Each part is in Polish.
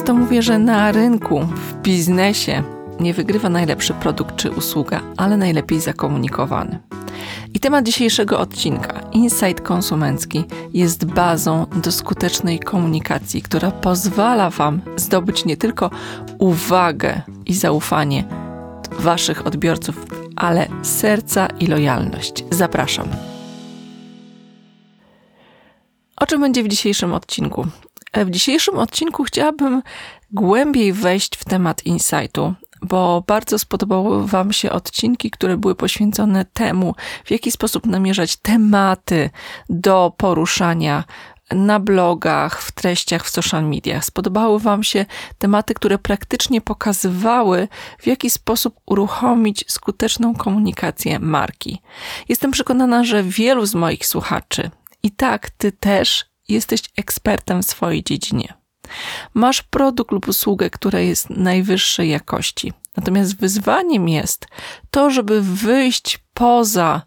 często mówię, że na rynku, w biznesie nie wygrywa najlepszy produkt czy usługa, ale najlepiej zakomunikowany. I temat dzisiejszego odcinka, insight konsumencki, jest bazą do skutecznej komunikacji, która pozwala Wam zdobyć nie tylko uwagę i zaufanie Waszych odbiorców, ale serca i lojalność. Zapraszam. O czym będzie w dzisiejszym odcinku? W dzisiejszym odcinku chciałabym głębiej wejść w temat insightu, bo bardzo spodobały Wam się odcinki, które były poświęcone temu, w jaki sposób namierzać tematy do poruszania na blogach, w treściach, w social mediach. Spodobały Wam się tematy, które praktycznie pokazywały, w jaki sposób uruchomić skuteczną komunikację marki. Jestem przekonana, że wielu z moich słuchaczy, i tak Ty też, jesteś ekspertem w swojej dziedzinie. Masz produkt lub usługę, która jest najwyższej jakości. Natomiast wyzwaniem jest to, żeby wyjść poza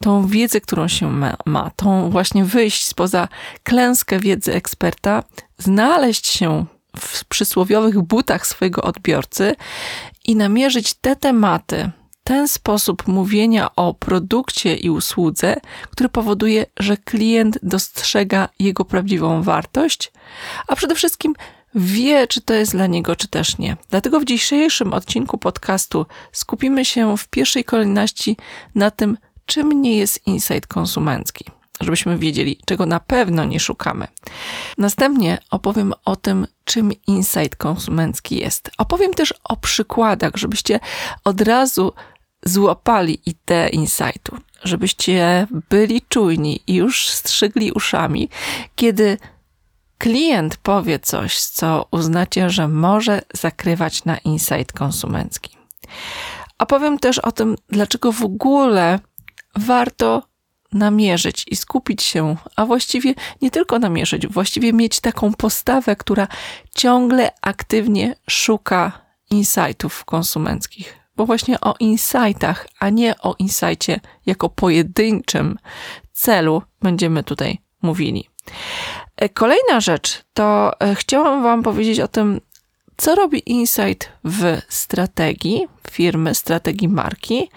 tą wiedzę, którą się ma, tą właśnie wyjść spoza klęskę wiedzy eksperta, znaleźć się w przysłowiowych butach swojego odbiorcy i namierzyć te tematy, ten sposób mówienia o produkcie i usłudze, który powoduje, że klient dostrzega jego prawdziwą wartość, a przede wszystkim wie, czy to jest dla niego, czy też nie. Dlatego w dzisiejszym odcinku podcastu skupimy się w pierwszej kolejności na tym, czym nie jest insight konsumencki, żebyśmy wiedzieli, czego na pewno nie szukamy. Następnie opowiem o tym, czym insight konsumencki jest. Opowiem też o przykładach, żebyście od razu złapali ideę insightu, żebyście byli czujni i już strzygli uszami, kiedy klient powie coś, co uznacie, że może zakrywać na insight konsumencki. A powiem też o tym, dlaczego w ogóle warto namierzyć i skupić się, a właściwie nie tylko namierzyć, właściwie mieć taką postawę, która ciągle aktywnie szuka insightów konsumenckich bo właśnie o insightach, a nie o insightie jako pojedynczym celu będziemy tutaj mówili. E, kolejna rzecz to e, chciałam Wam powiedzieć o tym, co robi insight w strategii firmy, strategii marki,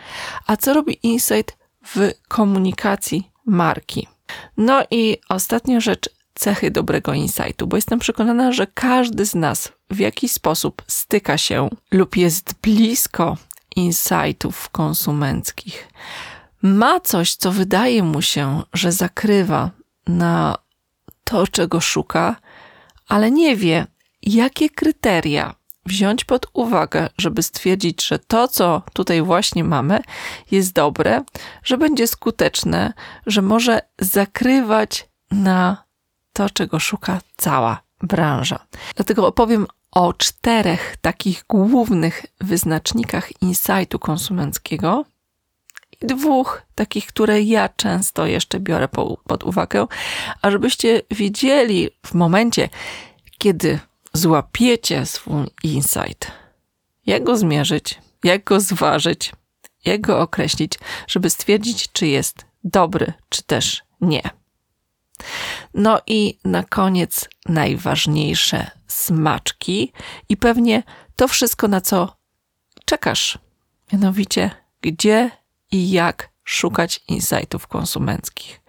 a co robi insight w komunikacji marki. No i ostatnia rzecz, cechy dobrego insightu, bo jestem przekonana, że każdy z nas w jakiś sposób styka się lub jest blisko insightów konsumenckich. Ma coś, co wydaje mu się, że zakrywa na to, czego szuka, ale nie wie, jakie kryteria wziąć pod uwagę, żeby stwierdzić, że to, co tutaj właśnie mamy, jest dobre, że będzie skuteczne, że może zakrywać na to, czego szuka cała branża. Dlatego opowiem o czterech takich głównych wyznacznikach insightu konsumenckiego i dwóch takich, które ja często jeszcze biorę po, pod uwagę, a żebyście wiedzieli w momencie, kiedy złapiecie swój insight, jak go zmierzyć, jak go zważyć, jak go określić, żeby stwierdzić, czy jest dobry, czy też nie. No i na koniec najważniejsze smaczki i pewnie to wszystko, na co czekasz. Mianowicie, gdzie i jak szukać insightów konsumenckich.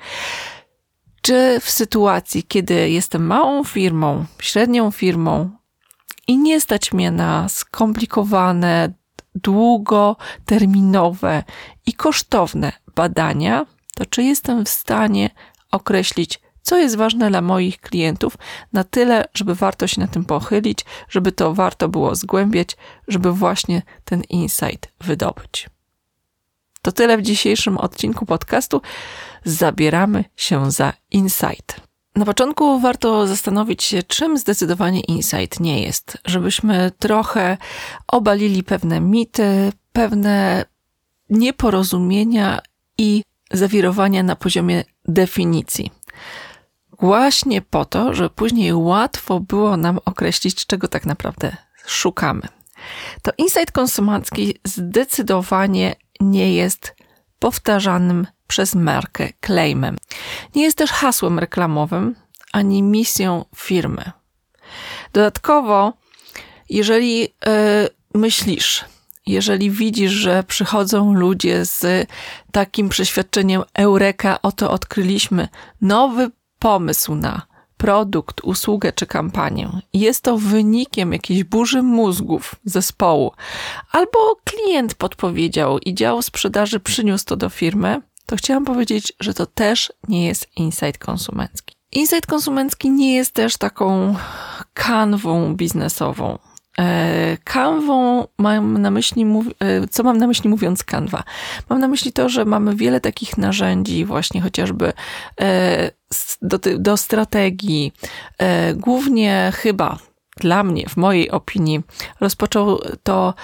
Czy w sytuacji, kiedy jestem małą firmą, średnią firmą i nie stać mnie na skomplikowane, długoterminowe i kosztowne badania, to czy jestem w stanie określić, co jest ważne dla moich klientów, na tyle, żeby warto się na tym pochylić, żeby to warto było zgłębiać, żeby właśnie ten insight wydobyć. To tyle w dzisiejszym odcinku podcastu. Zabieramy się za insight. Na początku warto zastanowić się, czym zdecydowanie insight nie jest, żebyśmy trochę obalili pewne mity, pewne nieporozumienia i zawirowania na poziomie definicji. Właśnie po to, żeby później łatwo było nam określić, czego tak naprawdę szukamy. To insight konsumencki zdecydowanie nie jest powtarzanym przez markę claimem. Nie jest też hasłem reklamowym ani misją firmy. Dodatkowo Jeżeli e, myślisz, jeżeli widzisz, że przychodzą ludzie z takim przeświadczeniem Eureka, oto odkryliśmy nowy pomysł na produkt, usługę czy kampanię, jest to wynikiem jakiejś burzy mózgów zespołu, albo klient podpowiedział i dział sprzedaży przyniósł to do firmy, to chciałam powiedzieć, że to też nie jest insight konsumencki. Insight konsumencki nie jest też taką kanwą biznesową. E, kanwą mam na myśli, e, co mam na myśli mówiąc kanwa? Mam na myśli to, że mamy wiele takich narzędzi, właśnie chociażby e, do, do strategii. Głównie chyba dla mnie, w mojej opinii, rozpoczął to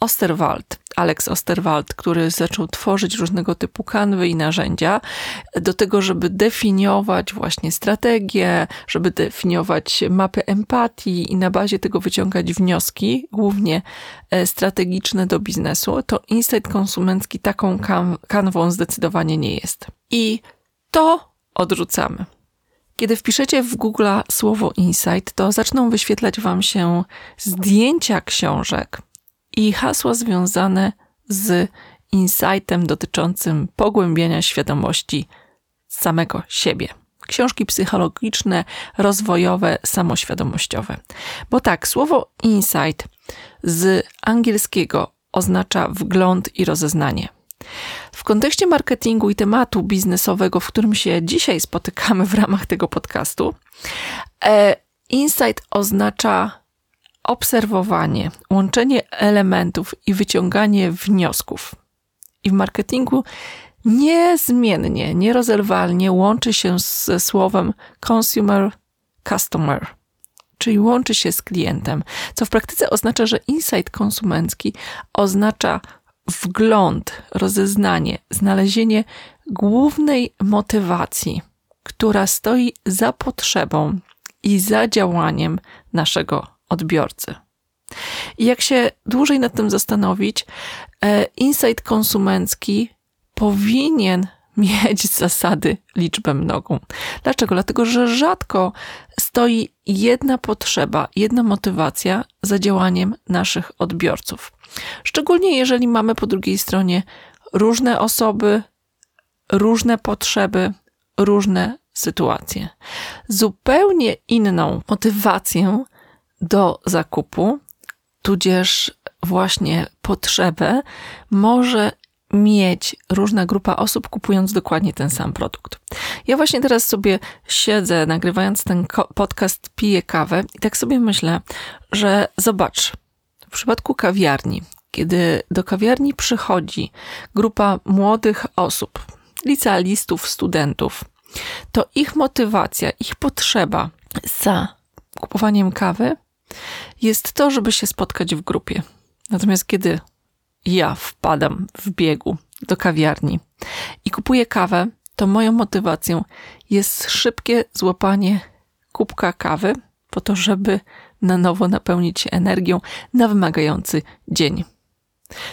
Osterwald, Alex Osterwald, który zaczął tworzyć różnego typu kanwy i narzędzia do tego, żeby definiować właśnie strategię, żeby definiować mapy empatii i na bazie tego wyciągać wnioski, głównie e, strategiczne do biznesu, to insight konsumencki taką kanwą zdecydowanie nie jest. I to odrzucamy. Kiedy wpiszecie w Google słowo insight, to zaczną wyświetlać Wam się zdjęcia książek, i hasła związane z insightem dotyczącym pogłębiania świadomości samego siebie. Książki psychologiczne, rozwojowe, samoświadomościowe. Bo tak, słowo insight z angielskiego oznacza wgląd i rozeznanie. W kontekście marketingu i tematu biznesowego, w którym się dzisiaj spotykamy w ramach tego podcastu, e, insight oznacza obserwowanie, łączenie elementów i wyciąganie wniosków. I w marketingu niezmiennie, nierozerwalnie łączy się ze słowem consumer, customer, czyli łączy się z klientem, co w praktyce oznacza, że insight konsumencki oznacza wgląd, rozeznanie, znalezienie głównej motywacji, która stoi za potrzebą i za działaniem naszego odbiorcy. I jak się dłużej nad tym zastanowić, e, insight konsumencki powinien mieć zasady liczbę mnogą. Dlaczego? Dlatego, że rzadko stoi jedna potrzeba, jedna motywacja za działaniem naszych odbiorców. Szczególnie jeżeli mamy po drugiej stronie różne osoby, różne potrzeby, różne sytuacje. Zupełnie inną motywację do zakupu, tudzież właśnie potrzebę, może mieć różna grupa osób, kupując dokładnie ten sam produkt. Ja właśnie teraz sobie siedzę, nagrywając ten podcast, piję kawę i tak sobie myślę, że zobacz, w przypadku kawiarni, kiedy do kawiarni przychodzi grupa młodych osób, licealistów, studentów, to ich motywacja, ich potrzeba za kupowaniem kawy jest to, żeby się spotkać w grupie. Natomiast kiedy ja wpadam w biegu do kawiarni i kupuję kawę, to moją motywacją jest szybkie złapanie kubka kawy, po to, żeby na nowo napełnić się energią na wymagający dzień.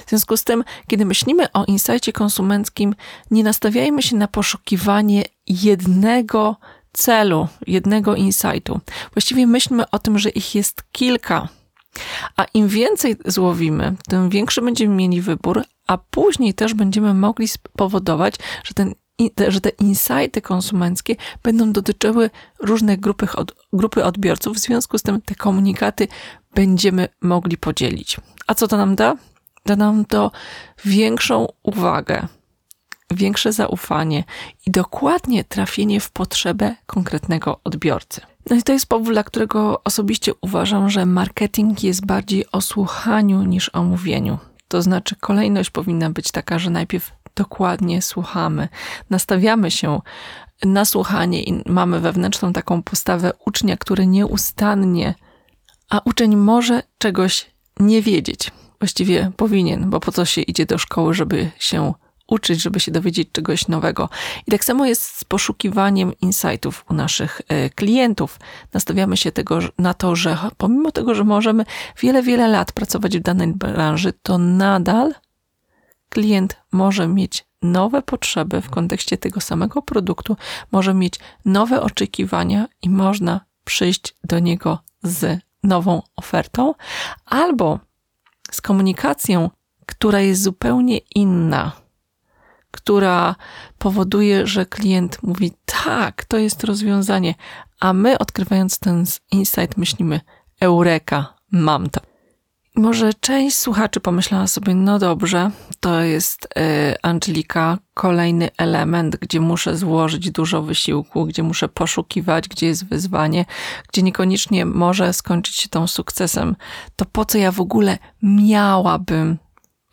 W związku z tym, kiedy myślimy o insajcie konsumenckim, nie nastawiajmy się na poszukiwanie jednego celu, jednego insightu. Właściwie myślmy o tym, że ich jest kilka. A im więcej złowimy, tym większy będziemy mieli wybór, a później też będziemy mogli spowodować, że, ten, że te insighty konsumenckie będą dotyczyły różnych grupy, grupy odbiorców. W związku z tym te komunikaty będziemy mogli podzielić. A co to nam da? Da nam to większą uwagę większe zaufanie i dokładnie trafienie w potrzebę konkretnego odbiorcy. No i to jest powód, dla którego osobiście uważam, że marketing jest bardziej o słuchaniu niż o mówieniu. To znaczy, kolejność powinna być taka, że najpierw dokładnie słuchamy, nastawiamy się na słuchanie i mamy wewnętrzną taką postawę ucznia, który nieustannie, a uczeń może czegoś nie wiedzieć. Właściwie powinien, bo po co się idzie do szkoły, żeby się uczyć, żeby się dowiedzieć czegoś nowego. I tak samo jest z poszukiwaniem insightów u naszych e, klientów. Nastawiamy się tego, na to, że pomimo tego, że możemy wiele, wiele lat pracować w danej branży, to nadal klient może mieć nowe potrzeby w kontekście tego samego produktu, może mieć nowe oczekiwania i można przyjść do niego z nową ofertą, albo z komunikacją, która jest zupełnie inna, która powoduje, że klient mówi: Tak, to jest rozwiązanie, a my odkrywając ten insight myślimy: Eureka, mam to. Może część słuchaczy pomyślała sobie, no dobrze, to jest y, Angelika, kolejny element, gdzie muszę złożyć dużo wysiłku, gdzie muszę poszukiwać, gdzie jest wyzwanie, gdzie niekoniecznie może skończyć się tą sukcesem. To po co ja w ogóle miałabym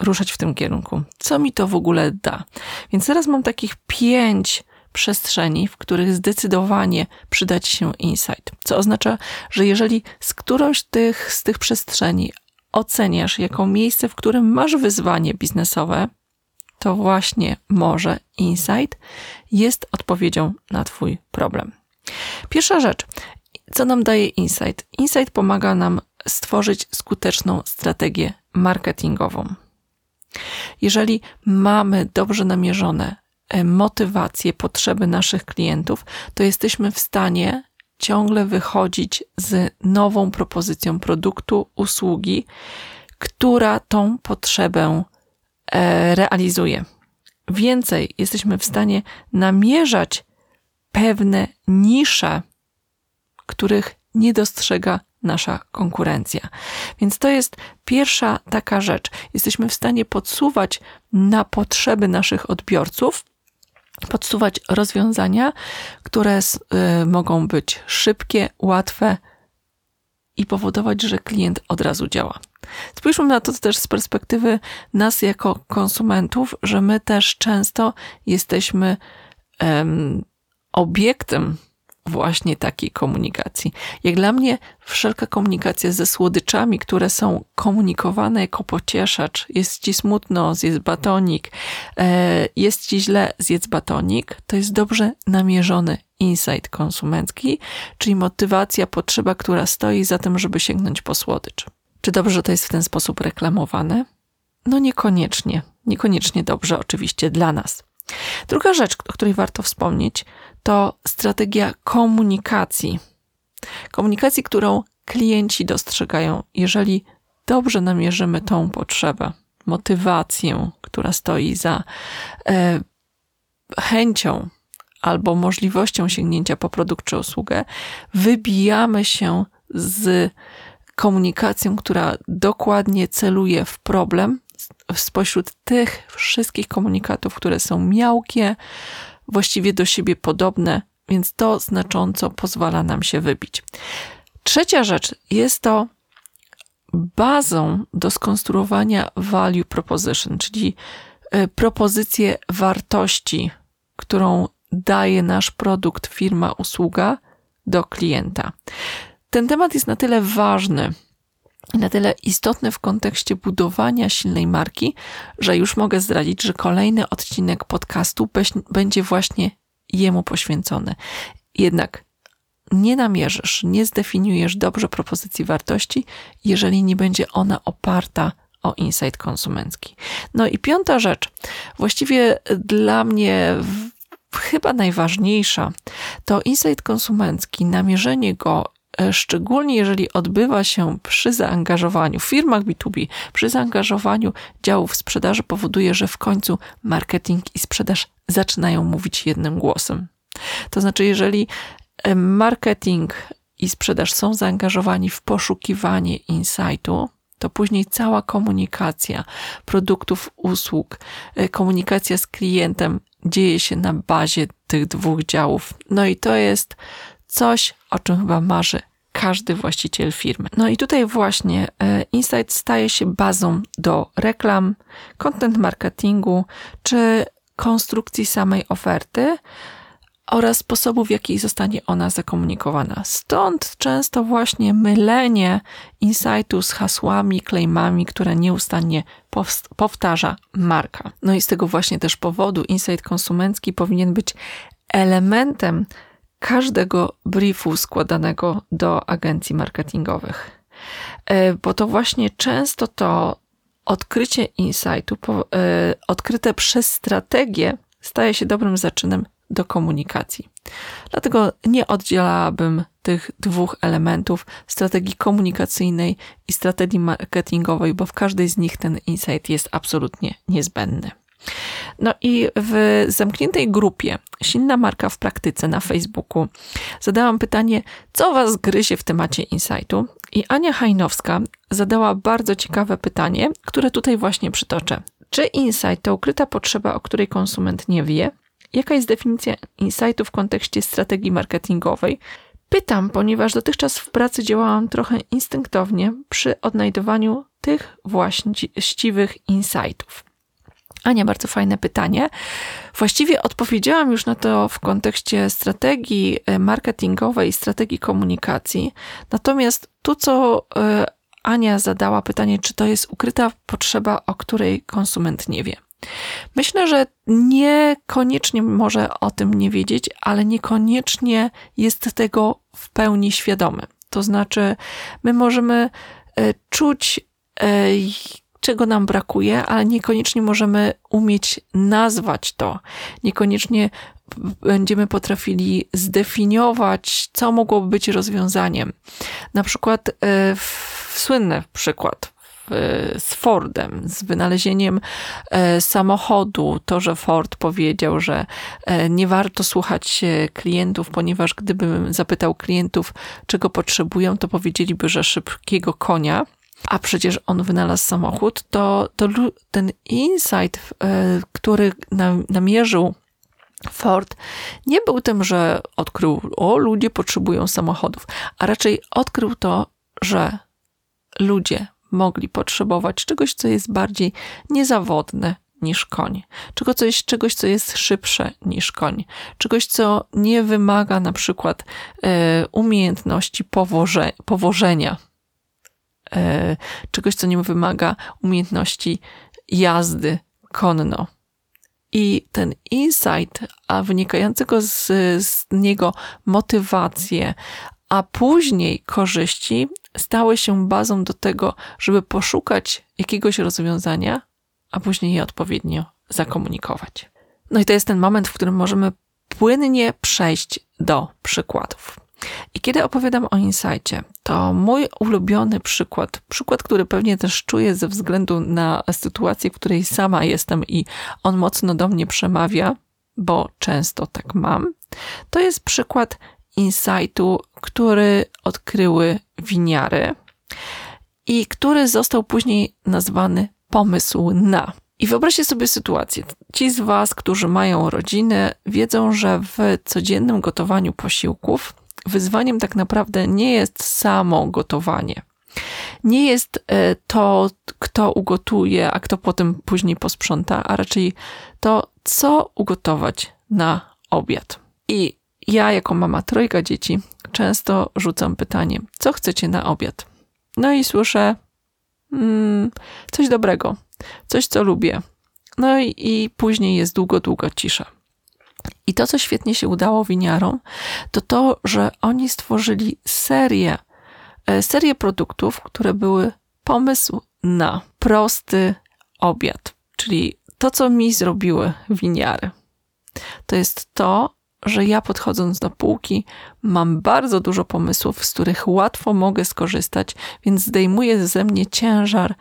ruszać w tym kierunku? Co mi to w ogóle da? Więc teraz mam takich pięć przestrzeni, w których zdecydowanie przyda Ci się insight. Co oznacza, że jeżeli z którąś tych, z tych przestrzeni oceniasz jako miejsce, w którym masz wyzwanie biznesowe, to właśnie może insight jest odpowiedzią na Twój problem. Pierwsza rzecz, co nam daje insight? Insight pomaga nam stworzyć skuteczną strategię marketingową. Jeżeli mamy dobrze namierzone e, motywacje, potrzeby naszych klientów, to jesteśmy w stanie ciągle wychodzić z nową propozycją produktu, usługi, która tą potrzebę e, realizuje. Więcej, jesteśmy w stanie namierzać pewne nisze, których nie dostrzega nasza konkurencja. Więc to jest pierwsza taka rzecz. Jesteśmy w stanie podsuwać na potrzeby naszych odbiorców podsuwać rozwiązania, które y, mogą być szybkie, łatwe i powodować, że klient od razu działa. Spójrzmy na to też z perspektywy nas jako konsumentów, że my też często jesteśmy obiektem właśnie takiej komunikacji. Jak dla mnie wszelka komunikacja ze słodyczami, które są komunikowane jako pocieszacz, jest ci smutno, zjedz batonik, e, jest ci źle, zjedz batonik, to jest dobrze namierzony insight konsumencki, czyli motywacja, potrzeba, która stoi za tym, żeby sięgnąć po słodycz. Czy dobrze to jest w ten sposób reklamowane? No niekoniecznie. Niekoniecznie dobrze oczywiście dla nas. Druga rzecz, o której warto wspomnieć, to strategia komunikacji. Komunikacji, którą klienci dostrzegają, jeżeli dobrze namierzymy tą potrzebę, motywację, która stoi za e, chęcią albo możliwością sięgnięcia po produkt czy usługę, wybijamy się z komunikacją, która dokładnie celuje w problem, spośród tych wszystkich komunikatów, które są miałkie, właściwie do siebie podobne, więc to znacząco pozwala nam się wybić. Trzecia rzecz jest to bazą do skonstruowania value proposition, czyli e, propozycję wartości, którą daje nasz produkt, firma, usługa do klienta. Ten temat jest na tyle ważny, na tyle istotny w kontekście budowania silnej marki, że już mogę zdradzić, że kolejny odcinek podcastu będzie właśnie jemu poświęcony. Jednak nie namierzysz, nie zdefiniujesz dobrze propozycji wartości, jeżeli nie będzie ona oparta o insight konsumencki. No i piąta rzecz, właściwie dla mnie chyba najważniejsza, to insight konsumencki, namierzenie go szczególnie jeżeli odbywa się przy zaangażowaniu w firmach B2B, przy zaangażowaniu działów sprzedaży, powoduje, że w końcu marketing i sprzedaż zaczynają mówić jednym głosem. To znaczy, jeżeli e, marketing i sprzedaż są zaangażowani w poszukiwanie insightu, to później cała komunikacja produktów, usług, e, komunikacja z klientem dzieje się na bazie tych dwóch działów. No i to jest coś, o czym chyba marzy każdy właściciel firmy. No i tutaj właśnie e, Insight staje się bazą do reklam, content marketingu czy konstrukcji samej oferty oraz sposobu, w jaki zostanie ona zakomunikowana. Stąd często właśnie mylenie insightu z hasłami, claimami, które nieustannie powtarza marka. No i z tego właśnie też powodu insight konsumencki powinien być elementem każdego briefu składanego do agencji marketingowych. E, bo to właśnie często to odkrycie insightu, e, odkryte przez strategię, staje się dobrym zaczynem do komunikacji. Dlatego nie oddzielałabym tych dwóch elementów strategii komunikacyjnej i strategii marketingowej, bo w każdej z nich ten insight jest absolutnie niezbędny. No i w zamkniętej grupie Silna Marka w Praktyce na Facebooku zadałam pytanie, co Was gryzie w temacie insightu? I Ania Hajnowska zadała bardzo ciekawe pytanie, które tutaj właśnie przytoczę. Czy insight to ukryta potrzeba, o której konsument nie wie? Jaka jest definicja insightu w kontekście strategii marketingowej? Pytam, ponieważ dotychczas w pracy działałam trochę instynktownie przy odnajdowaniu tych właściwych insightów. Ania, bardzo fajne pytanie. Właściwie odpowiedziałam już na to w kontekście strategii e, marketingowej, strategii komunikacji. Natomiast tu, co e, Ania zadała pytanie, czy to jest ukryta potrzeba, o której konsument nie wie. Myślę, że niekoniecznie może o tym nie wiedzieć, ale niekoniecznie jest tego w pełni świadomy. To znaczy, my możemy e, czuć, czego nam brakuje, ale niekoniecznie możemy umieć nazwać to. Niekoniecznie będziemy potrafili zdefiniować, co mogłoby być rozwiązaniem. Na przykład e, słynny przykład z Fordem, z wynalezieniem e, samochodu. To, że Ford powiedział, że e, nie warto słuchać klientów, ponieważ gdybym zapytał klientów, czego potrzebują, to powiedzieliby, że szybkiego konia a przecież on wynalazł samochód, to, to ten insight, e, który namierzył Ford, nie był tym, że odkrył, o, ludzie potrzebują samochodów, a raczej odkrył to, że ludzie mogli potrzebować czegoś, co jest bardziej niezawodne niż koń, czego coś, czegoś, co jest szybsze niż koń, czegoś, co nie wymaga na przykład e, umiejętności powoże, powożenia czegoś, co nie wymaga umiejętności jazdy konno. I ten insight, a wynikającego z, z niego motywacje, a później korzyści, stały się bazą do tego, żeby poszukać jakiegoś rozwiązania, a później je odpowiednio zakomunikować. No i to jest ten moment, w którym możemy płynnie przejść do przykładów. I kiedy opowiadam o insightie, to mój ulubiony przykład, przykład, który pewnie też czuję ze względu na sytuację, w której sama jestem i on mocno do mnie przemawia, bo często tak mam, to jest przykład insightu, który odkryły winiary i który został później nazwany pomysł na. I wyobraźcie sobie sytuację. Ci z Was, którzy mają rodziny, wiedzą, że w codziennym gotowaniu posiłków wyzwaniem tak naprawdę nie jest samo gotowanie. Nie jest e, to, kto ugotuje, a kto potem później posprząta, a raczej to, co ugotować na obiad. I ja, jako mama trojga dzieci, często rzucam pytanie: co chcecie na obiad? No i słyszę mm, coś dobrego, coś, co lubię. No i, i później jest długo, długo cisza. I to, co świetnie się udało winiarom, to to, że oni stworzyli serię, e, serię produktów, które były pomysł na prosty obiad. Czyli to, co mi zrobiły winiary. To jest to, że ja podchodząc do półki mam bardzo dużo pomysłów, z których łatwo mogę skorzystać, więc zdejmuję ze mnie ciężar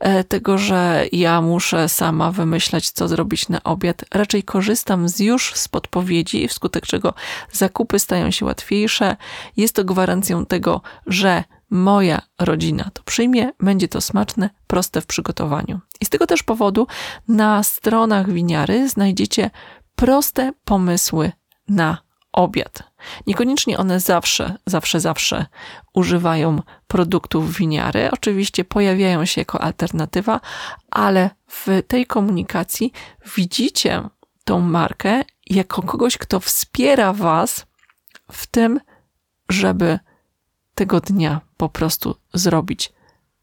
e, tego, że ja muszę sama wymyślać, co zrobić na obiad. Raczej korzystam z już z podpowiedzi, wskutek czego zakupy stają się łatwiejsze. Jest to gwarancją tego, że moja rodzina to przyjmie, będzie to smaczne, proste w przygotowaniu. I z tego też powodu na stronach winiary znajdziecie proste pomysły na obiad. Niekoniecznie one zawsze, zawsze, zawsze używają produktów winiary. Oczywiście pojawiają się jako alternatywa, ale w tej komunikacji widzicie tą markę jako kogoś, kto wspiera Was w tym, żeby tego dnia po prostu zrobić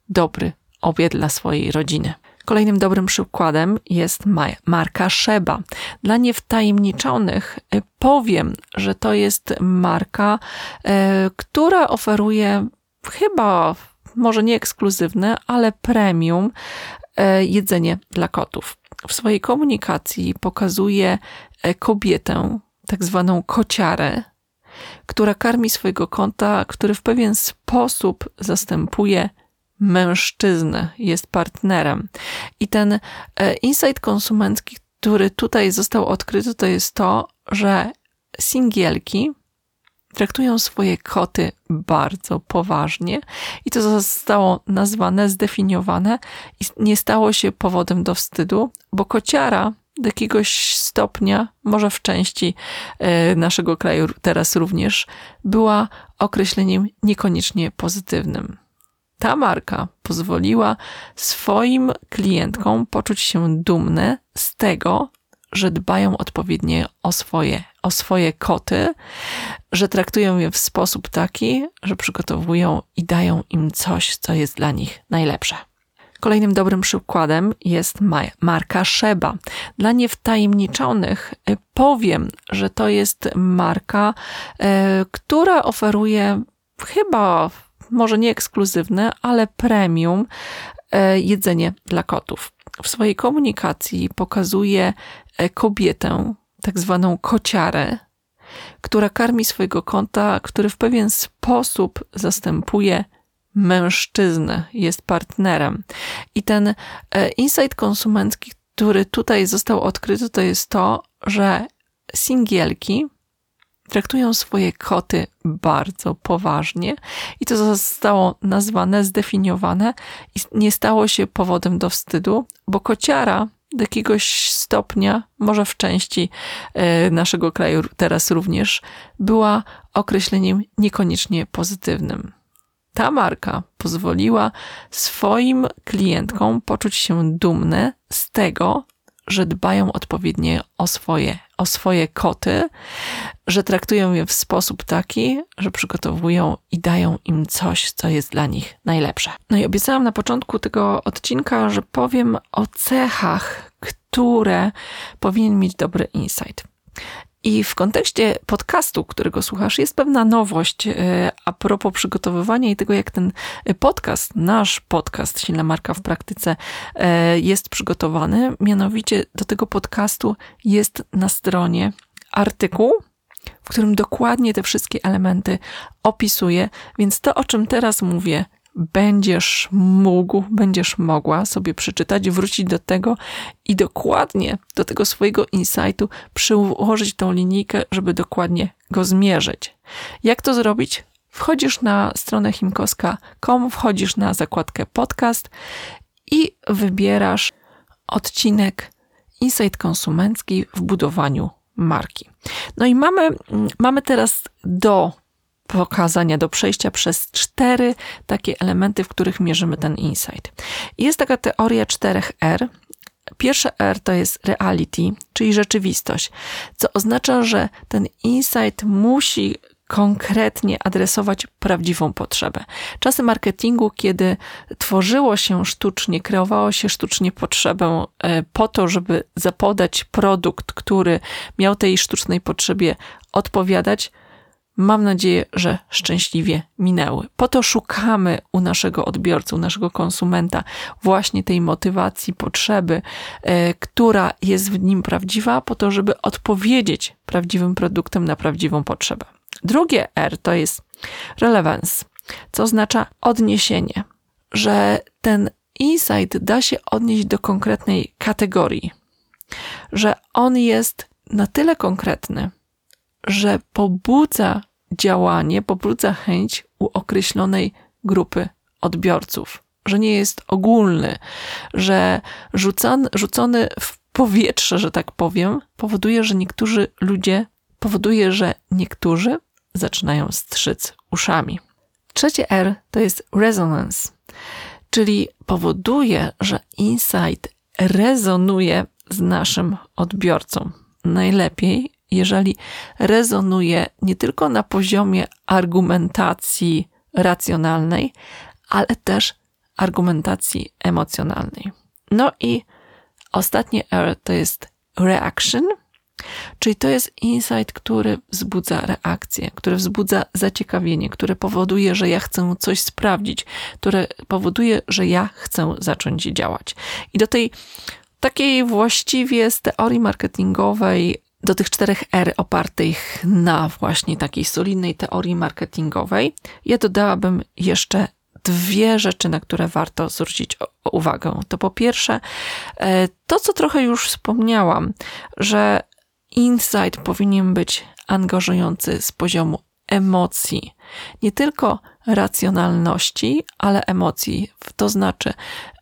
dobry obiad dla swojej rodziny. Kolejnym dobrym przykładem jest marka Sheba. Dla niewtajemniczonych e, powiem, że to jest marka, e, która oferuje chyba, może nie ekskluzywne, ale premium e, jedzenie dla kotów. W swojej komunikacji pokazuje kobietę, tak zwaną kociarę, która karmi swojego konta, który w pewien sposób zastępuje mężczyznę, jest partnerem. I ten e, insight konsumencki, który tutaj został odkryty, to jest to, że singielki traktują swoje koty bardzo poważnie i to zostało nazwane, zdefiniowane i nie stało się powodem do wstydu, bo kociara do jakiegoś stopnia, może w części e, naszego kraju teraz również, była określeniem niekoniecznie pozytywnym. Ta marka pozwoliła swoim klientkom poczuć się dumne z tego, że dbają odpowiednio o swoje, o swoje koty, że traktują je w sposób taki, że przygotowują i dają im coś, co jest dla nich najlepsze. Kolejnym dobrym przykładem jest marka Sheba. Dla niewtajemniczonych e, powiem, że to jest marka, e, która oferuje chyba, może nie ekskluzywne, ale premium e, jedzenie dla kotów. W swojej komunikacji pokazuje kobietę, tak zwaną kociarę, która karmi swojego kota, który w pewien sposób zastępuje mężczyznę, jest partnerem. I ten e, insight konsumencki, który tutaj został odkryty, to jest to, że singielki traktują swoje koty bardzo poważnie i to zostało nazwane, zdefiniowane i nie stało się powodem do wstydu, bo kociara do jakiegoś stopnia, może w części e, naszego kraju teraz również, była określeniem niekoniecznie pozytywnym. Ta marka pozwoliła swoim klientkom poczuć się dumne z tego, że dbają odpowiednio o swoje, o swoje koty, że traktują je w sposób taki, że przygotowują i dają im coś, co jest dla nich najlepsze. No i obiecałam na początku tego odcinka, że powiem o cechach, które powinien mieć dobry insight. I w kontekście podcastu, którego słuchasz, jest pewna nowość e, a propos przygotowywania i tego, jak ten podcast, nasz podcast Silna Marka w Praktyce e, jest przygotowany. Mianowicie do tego podcastu jest na stronie artykuł, w którym dokładnie te wszystkie elementy opisuję, więc to, o czym teraz mówię, będziesz mógł, będziesz mogła sobie przeczytać, wrócić do tego i dokładnie do tego swojego insightu przyłożyć tą linijkę, żeby dokładnie go zmierzyć. Jak to zrobić? Wchodzisz na stronę himkoska.com, wchodzisz na zakładkę podcast i wybierasz odcinek Insight konsumencki w budowaniu marki. No i mamy, mamy teraz do pokazania, do przejścia przez cztery takie elementy, w których mierzymy ten insight. Jest taka teoria czterech R. Pierwsze R to jest reality, czyli rzeczywistość, co oznacza, że ten insight musi konkretnie adresować prawdziwą potrzebę. Czasy marketingu, kiedy tworzyło się sztucznie, kreowało się sztucznie potrzebę e, po to, żeby zapodać produkt, który miał tej sztucznej potrzebie odpowiadać, mam nadzieję, że szczęśliwie minęły. Po to szukamy u naszego odbiorcy, u naszego konsumenta właśnie tej motywacji, potrzeby, e, która jest w nim prawdziwa, po to, żeby odpowiedzieć prawdziwym produktem na prawdziwą potrzebę. Drugie R to jest relevance, co oznacza odniesienie, że ten insight da się odnieść do konkretnej kategorii, że on jest na tyle konkretny, że pobudza działanie pobudza chęć u określonej grupy odbiorców, że nie jest ogólny, że rzucany, rzucony w powietrze, że tak powiem, powoduje, że niektórzy ludzie, powoduje, że niektórzy zaczynają strzyc uszami. Trzecie R to jest resonance, czyli powoduje, że insight rezonuje z naszym odbiorcą. Najlepiej jeżeli rezonuje nie tylko na poziomie argumentacji racjonalnej, ale też argumentacji emocjonalnej. No i ostatnie R to jest reaction, czyli to jest insight, który wzbudza reakcję, który wzbudza zaciekawienie, które powoduje, że ja chcę coś sprawdzić, które powoduje, że ja chcę zacząć działać. I do tej takiej właściwie z teorii marketingowej do tych czterech R opartych na właśnie takiej solidnej teorii marketingowej, ja dodałabym jeszcze dwie rzeczy, na które warto zwrócić uwagę. To po pierwsze, e, to co trochę już wspomniałam, że insight powinien być angażujący z poziomu emocji, nie tylko racjonalności, ale emocji. To znaczy,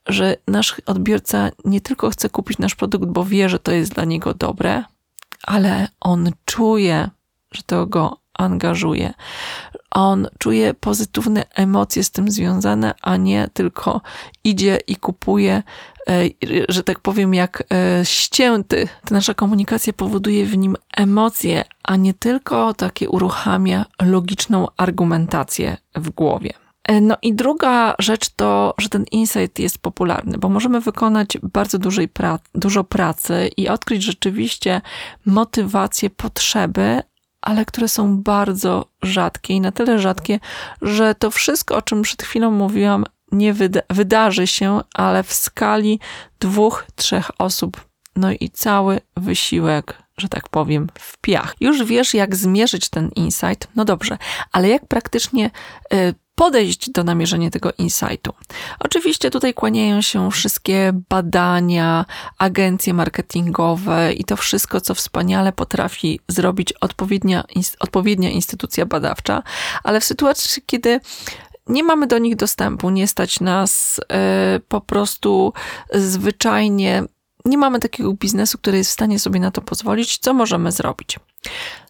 że nasz odbiorca nie tylko chce kupić nasz produkt, bo wie, że to jest dla niego dobre, ale on czuje, że to go angażuje. On czuje pozytywne emocje z tym związane, a nie tylko idzie i kupuje, e, że tak powiem, jak e, ścięty. Ta nasza komunikacja powoduje w nim emocje, a nie tylko takie uruchamia logiczną argumentację w głowie. E, no i druga rzecz to, że ten insight jest popularny, bo możemy wykonać bardzo dużej pra dużo pracy i odkryć rzeczywiście motywacje, potrzeby, ale które są bardzo rzadkie i na tyle rzadkie, że to wszystko, o czym przed chwilą mówiłam, nie wyda wydarzy się, ale w skali dwóch, trzech osób. No i cały wysiłek, że tak powiem, w piach. Już wiesz, jak zmierzyć ten insight. No dobrze, ale jak praktycznie y, podejść do namierzenia tego insightu. Oczywiście tutaj kłaniają się wszystkie badania, agencje marketingowe i to wszystko, co wspaniale potrafi zrobić odpowiednia, odpowiednia instytucja badawcza, ale w sytuacji, kiedy nie mamy do nich dostępu, nie stać nas yy, po prostu zwyczajnie, nie mamy takiego biznesu, który jest w stanie sobie na to pozwolić, co możemy zrobić?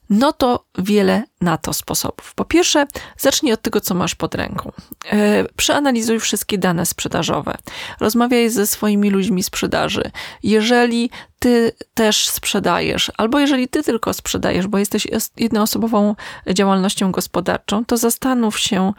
No to wiele na to sposobów. Po pierwsze, zacznij od tego, co masz pod ręką. E, przeanalizuj wszystkie dane sprzedażowe. Rozmawiaj ze swoimi ludźmi sprzedaży. Jeżeli ty też sprzedajesz, albo jeżeli ty tylko sprzedajesz, bo jesteś jednoosobową działalnością gospodarczą, to zastanów się,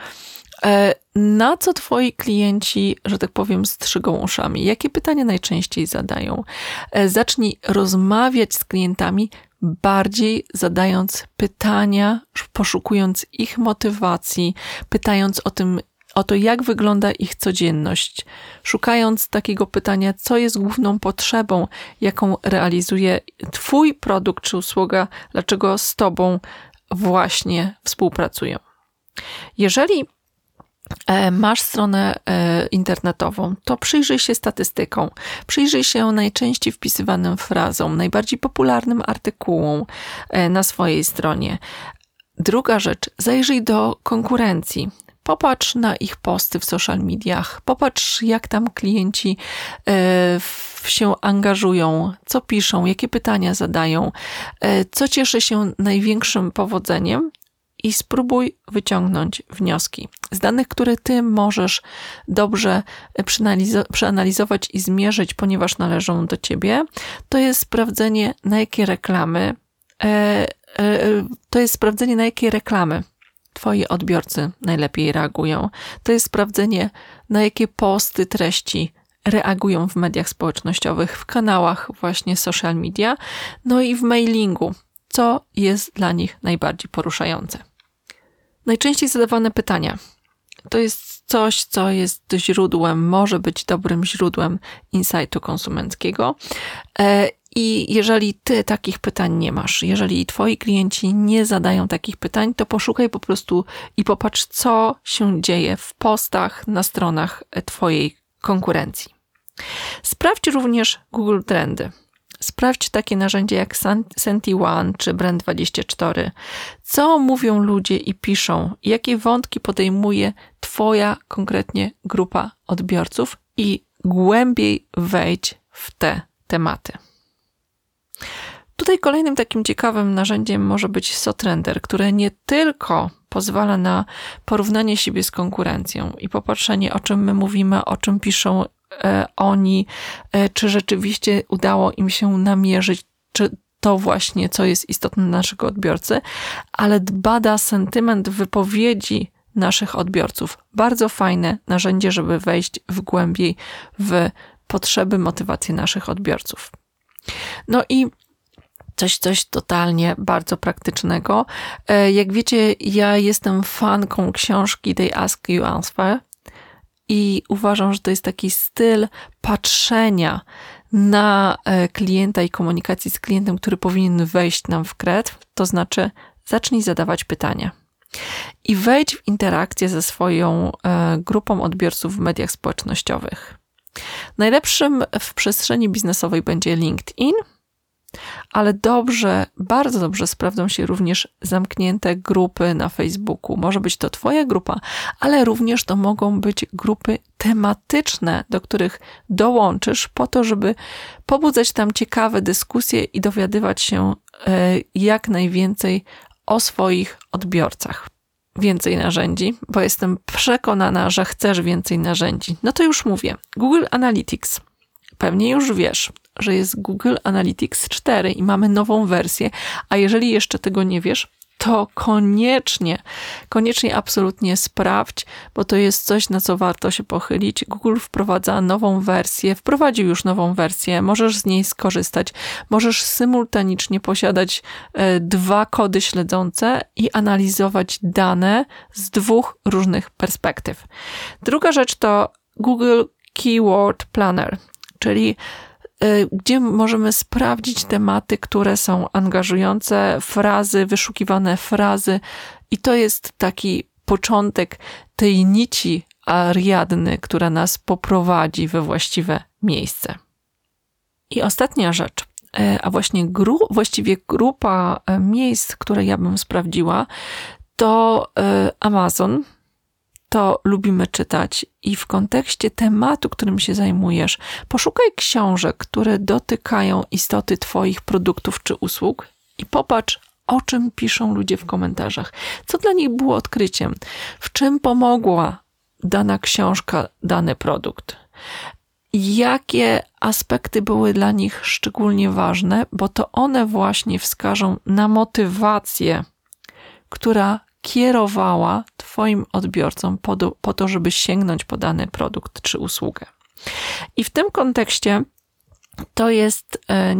e, na co twoi klienci, że tak powiem, strzygą uszami? Jakie pytania najczęściej zadają? E, zacznij rozmawiać z klientami bardziej zadając pytania, poszukując ich motywacji, pytając o tym, o to, jak wygląda ich codzienność, szukając takiego pytania, co jest główną potrzebą, jaką realizuje Twój produkt czy usługa, dlaczego z Tobą właśnie współpracują. Jeżeli masz stronę e, internetową, to przyjrzyj się statystykom, przyjrzyj się najczęściej wpisywanym frazom, najbardziej popularnym artykułom e, na swojej stronie. Druga rzecz, zajrzyj do konkurencji. Popatrz na ich posty w social mediach, popatrz, jak tam klienci się angażują, co piszą, jakie pytania zadają, co cieszy się największym powodzeniem, i spróbuj wyciągnąć wnioski. Z danych, które ty możesz dobrze przeanalizować i zmierzyć, ponieważ należą do ciebie, to jest sprawdzenie, na jakie reklamy, e, e, to jest sprawdzenie, na jakie reklamy twoi odbiorcy najlepiej reagują. To jest sprawdzenie, na jakie posty, treści reagują w mediach społecznościowych, w kanałach właśnie social media, no i w mailingu co jest dla nich najbardziej poruszające. Najczęściej zadawane pytania. To jest coś, co jest źródłem, może być dobrym źródłem insightu konsumenckiego. E, I jeżeli ty takich pytań nie masz, jeżeli twoi klienci nie zadają takich pytań, to poszukaj po prostu i popatrz, co się dzieje w postach na stronach twojej konkurencji. Sprawdź również Google Trendy. Sprawdź takie narzędzie jak SentiOne czy Brand24. Co mówią ludzie i piszą, jakie wątki podejmuje Twoja konkretnie grupa odbiorców i głębiej wejdź w te tematy. Tutaj kolejnym takim ciekawym narzędziem może być SoTrender, które nie tylko pozwala na porównanie siebie z konkurencją i popatrzenie, o czym my mówimy, o czym piszą oni, e, czy rzeczywiście udało im się namierzyć, czy to właśnie, co jest istotne dla naszego odbiorcy, ale bada sentyment wypowiedzi naszych odbiorców. Bardzo fajne narzędzie, żeby wejść w głębiej w potrzeby, motywacje naszych odbiorców. No i coś, coś totalnie bardzo praktycznego. E, jak wiecie, ja jestem fanką książki They Ask You Answer i uważam, że to jest taki styl patrzenia na e, klienta i komunikacji z klientem, który powinien wejść nam w kret, to znaczy zacznij zadawać pytania. I wejdź w interakcję ze swoją e, grupą odbiorców w mediach społecznościowych. Najlepszym w przestrzeni biznesowej będzie LinkedIn, ale dobrze, bardzo dobrze sprawdzą się również zamknięte grupy na Facebooku. Może być to Twoja grupa, ale również to mogą być grupy tematyczne, do których dołączysz, po to, żeby pobudzać tam ciekawe dyskusje i dowiadywać się e, jak najwięcej o swoich odbiorcach. Więcej narzędzi, bo jestem przekonana, że chcesz więcej narzędzi. No to już mówię. Google Analytics. Pewnie już wiesz, że jest Google Analytics 4 i mamy nową wersję, a jeżeli jeszcze tego nie wiesz, to koniecznie, koniecznie absolutnie sprawdź, bo to jest coś, na co warto się pochylić. Google wprowadza nową wersję, wprowadził już nową wersję, możesz z niej skorzystać, możesz symultanicznie posiadać e, dwa kody śledzące i analizować dane z dwóch różnych perspektyw. Druga rzecz to Google Keyword Planner, czyli gdzie możemy sprawdzić tematy, które są angażujące, frazy, wyszukiwane frazy, i to jest taki początek tej nici Ariadny, która nas poprowadzi we właściwe miejsce. I ostatnia rzecz, y, a właśnie gru, właściwie grupa y, miejsc, które ja bym sprawdziła, to Amazon, to lubimy czytać i w kontekście tematu, którym się zajmujesz, poszukaj książek, które dotykają istoty Twoich produktów czy usług i popatrz, o czym piszą ludzie w komentarzach. Co dla nich było odkryciem? W czym pomogła dana książka, dany produkt? Jakie aspekty były dla nich szczególnie ważne, bo to one właśnie wskażą na motywację, która kierowała Twoim odbiorcom po, do, po to, żeby sięgnąć po dany produkt czy usługę. I w tym kontekście to jest e,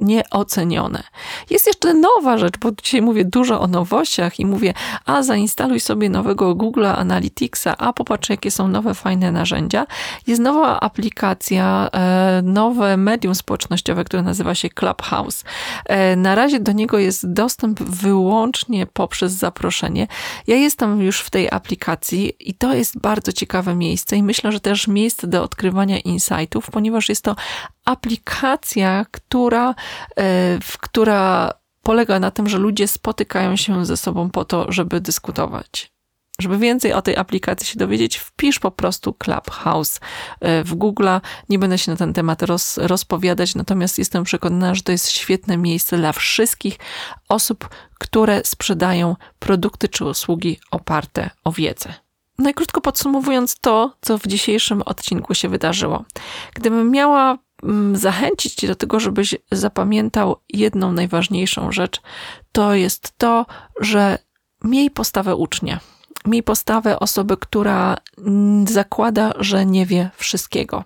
nieocenione. Jest jeszcze nowa rzecz, bo dzisiaj mówię dużo o nowościach i mówię, a zainstaluj sobie nowego Google Analyticsa, a popatrz, jakie są nowe, fajne narzędzia. Jest nowa aplikacja, e, nowe medium społecznościowe, które nazywa się Clubhouse. E, na razie do niego jest dostęp wyłącznie poprzez zaproszenie. Ja jestem już w tej aplikacji i to jest bardzo ciekawe miejsce i myślę, że też miejsce do odkrywania insightów, ponieważ jest to aplikacja, która, e, która polega na tym, że ludzie spotykają się ze sobą po to, żeby dyskutować. Żeby więcej o tej aplikacji się dowiedzieć, wpisz po prostu Clubhouse e, w Google. Nie będę się na ten temat roz, rozpowiadać, natomiast jestem przekonana, że to jest świetne miejsce dla wszystkich osób, które sprzedają produkty czy usługi oparte o wiedzę. Najkrótko podsumowując to, co w dzisiejszym odcinku się wydarzyło. Gdybym miała zachęcić Cię do tego, żebyś zapamiętał jedną najważniejszą rzecz, to jest to, że miej postawę ucznia. Miej postawę osoby, która mm, zakłada, że nie wie wszystkiego.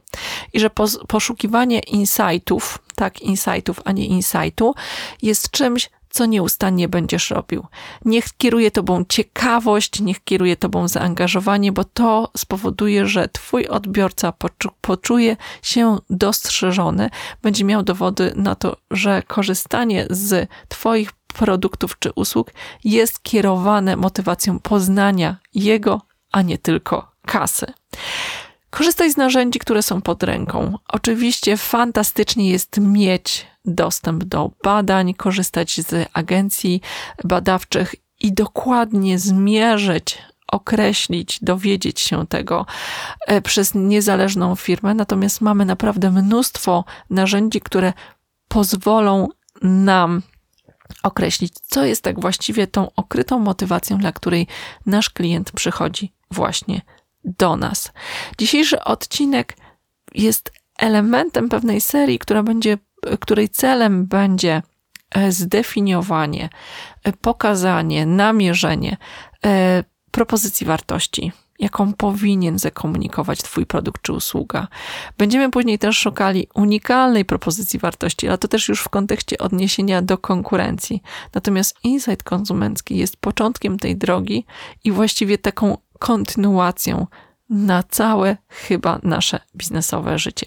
I że poszukiwanie insightów, tak, insightów, a nie insightu, jest czymś, co nieustannie będziesz robił. Niech kieruje tobą ciekawość, niech kieruje tobą zaangażowanie, bo to spowoduje, że twój odbiorca poczu poczuje się dostrzeżony, będzie miał dowody na to, że korzystanie z twoich produktów czy usług jest kierowane motywacją poznania jego, a nie tylko kasy. Korzystaj z narzędzi, które są pod ręką. Oczywiście fantastycznie jest mieć dostęp do badań, korzystać z agencji badawczych i dokładnie zmierzyć, określić, dowiedzieć się tego e, przez niezależną firmę. Natomiast mamy naprawdę mnóstwo narzędzi, które pozwolą nam określić, co jest tak właściwie tą okrytą motywacją, dla której nasz klient przychodzi właśnie do nas. Dzisiejszy odcinek jest elementem pewnej serii, która będzie, której celem będzie e, zdefiniowanie, e, pokazanie, namierzenie e, propozycji wartości, jaką powinien zakomunikować Twój produkt czy usługa. Będziemy później też szukali unikalnej propozycji wartości, ale to też już w kontekście odniesienia do konkurencji. Natomiast insight konsumencki jest początkiem tej drogi i właściwie taką kontynuacją na całe chyba nasze biznesowe życie.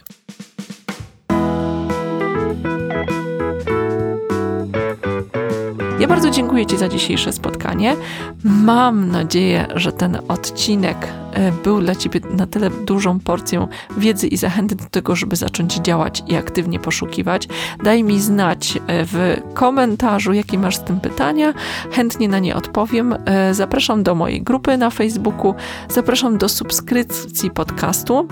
Bardzo dziękuję Ci za dzisiejsze spotkanie. Mam nadzieję, że ten odcinek e, był dla Ciebie na tyle dużą porcją wiedzy i zachęty do tego, żeby zacząć działać i aktywnie poszukiwać. Daj mi znać e, w komentarzu, jakie masz z tym pytania. Chętnie na nie odpowiem. E, zapraszam do mojej grupy na Facebooku. Zapraszam do subskrypcji podcastu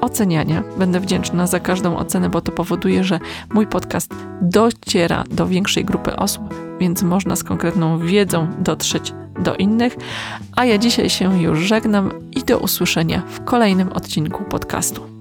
oceniania. Będę wdzięczna za każdą ocenę, bo to powoduje, że mój podcast dociera do większej grupy osób, więc można z konkretną wiedzą dotrzeć do innych. A ja dzisiaj się już żegnam i do usłyszenia w kolejnym odcinku podcastu.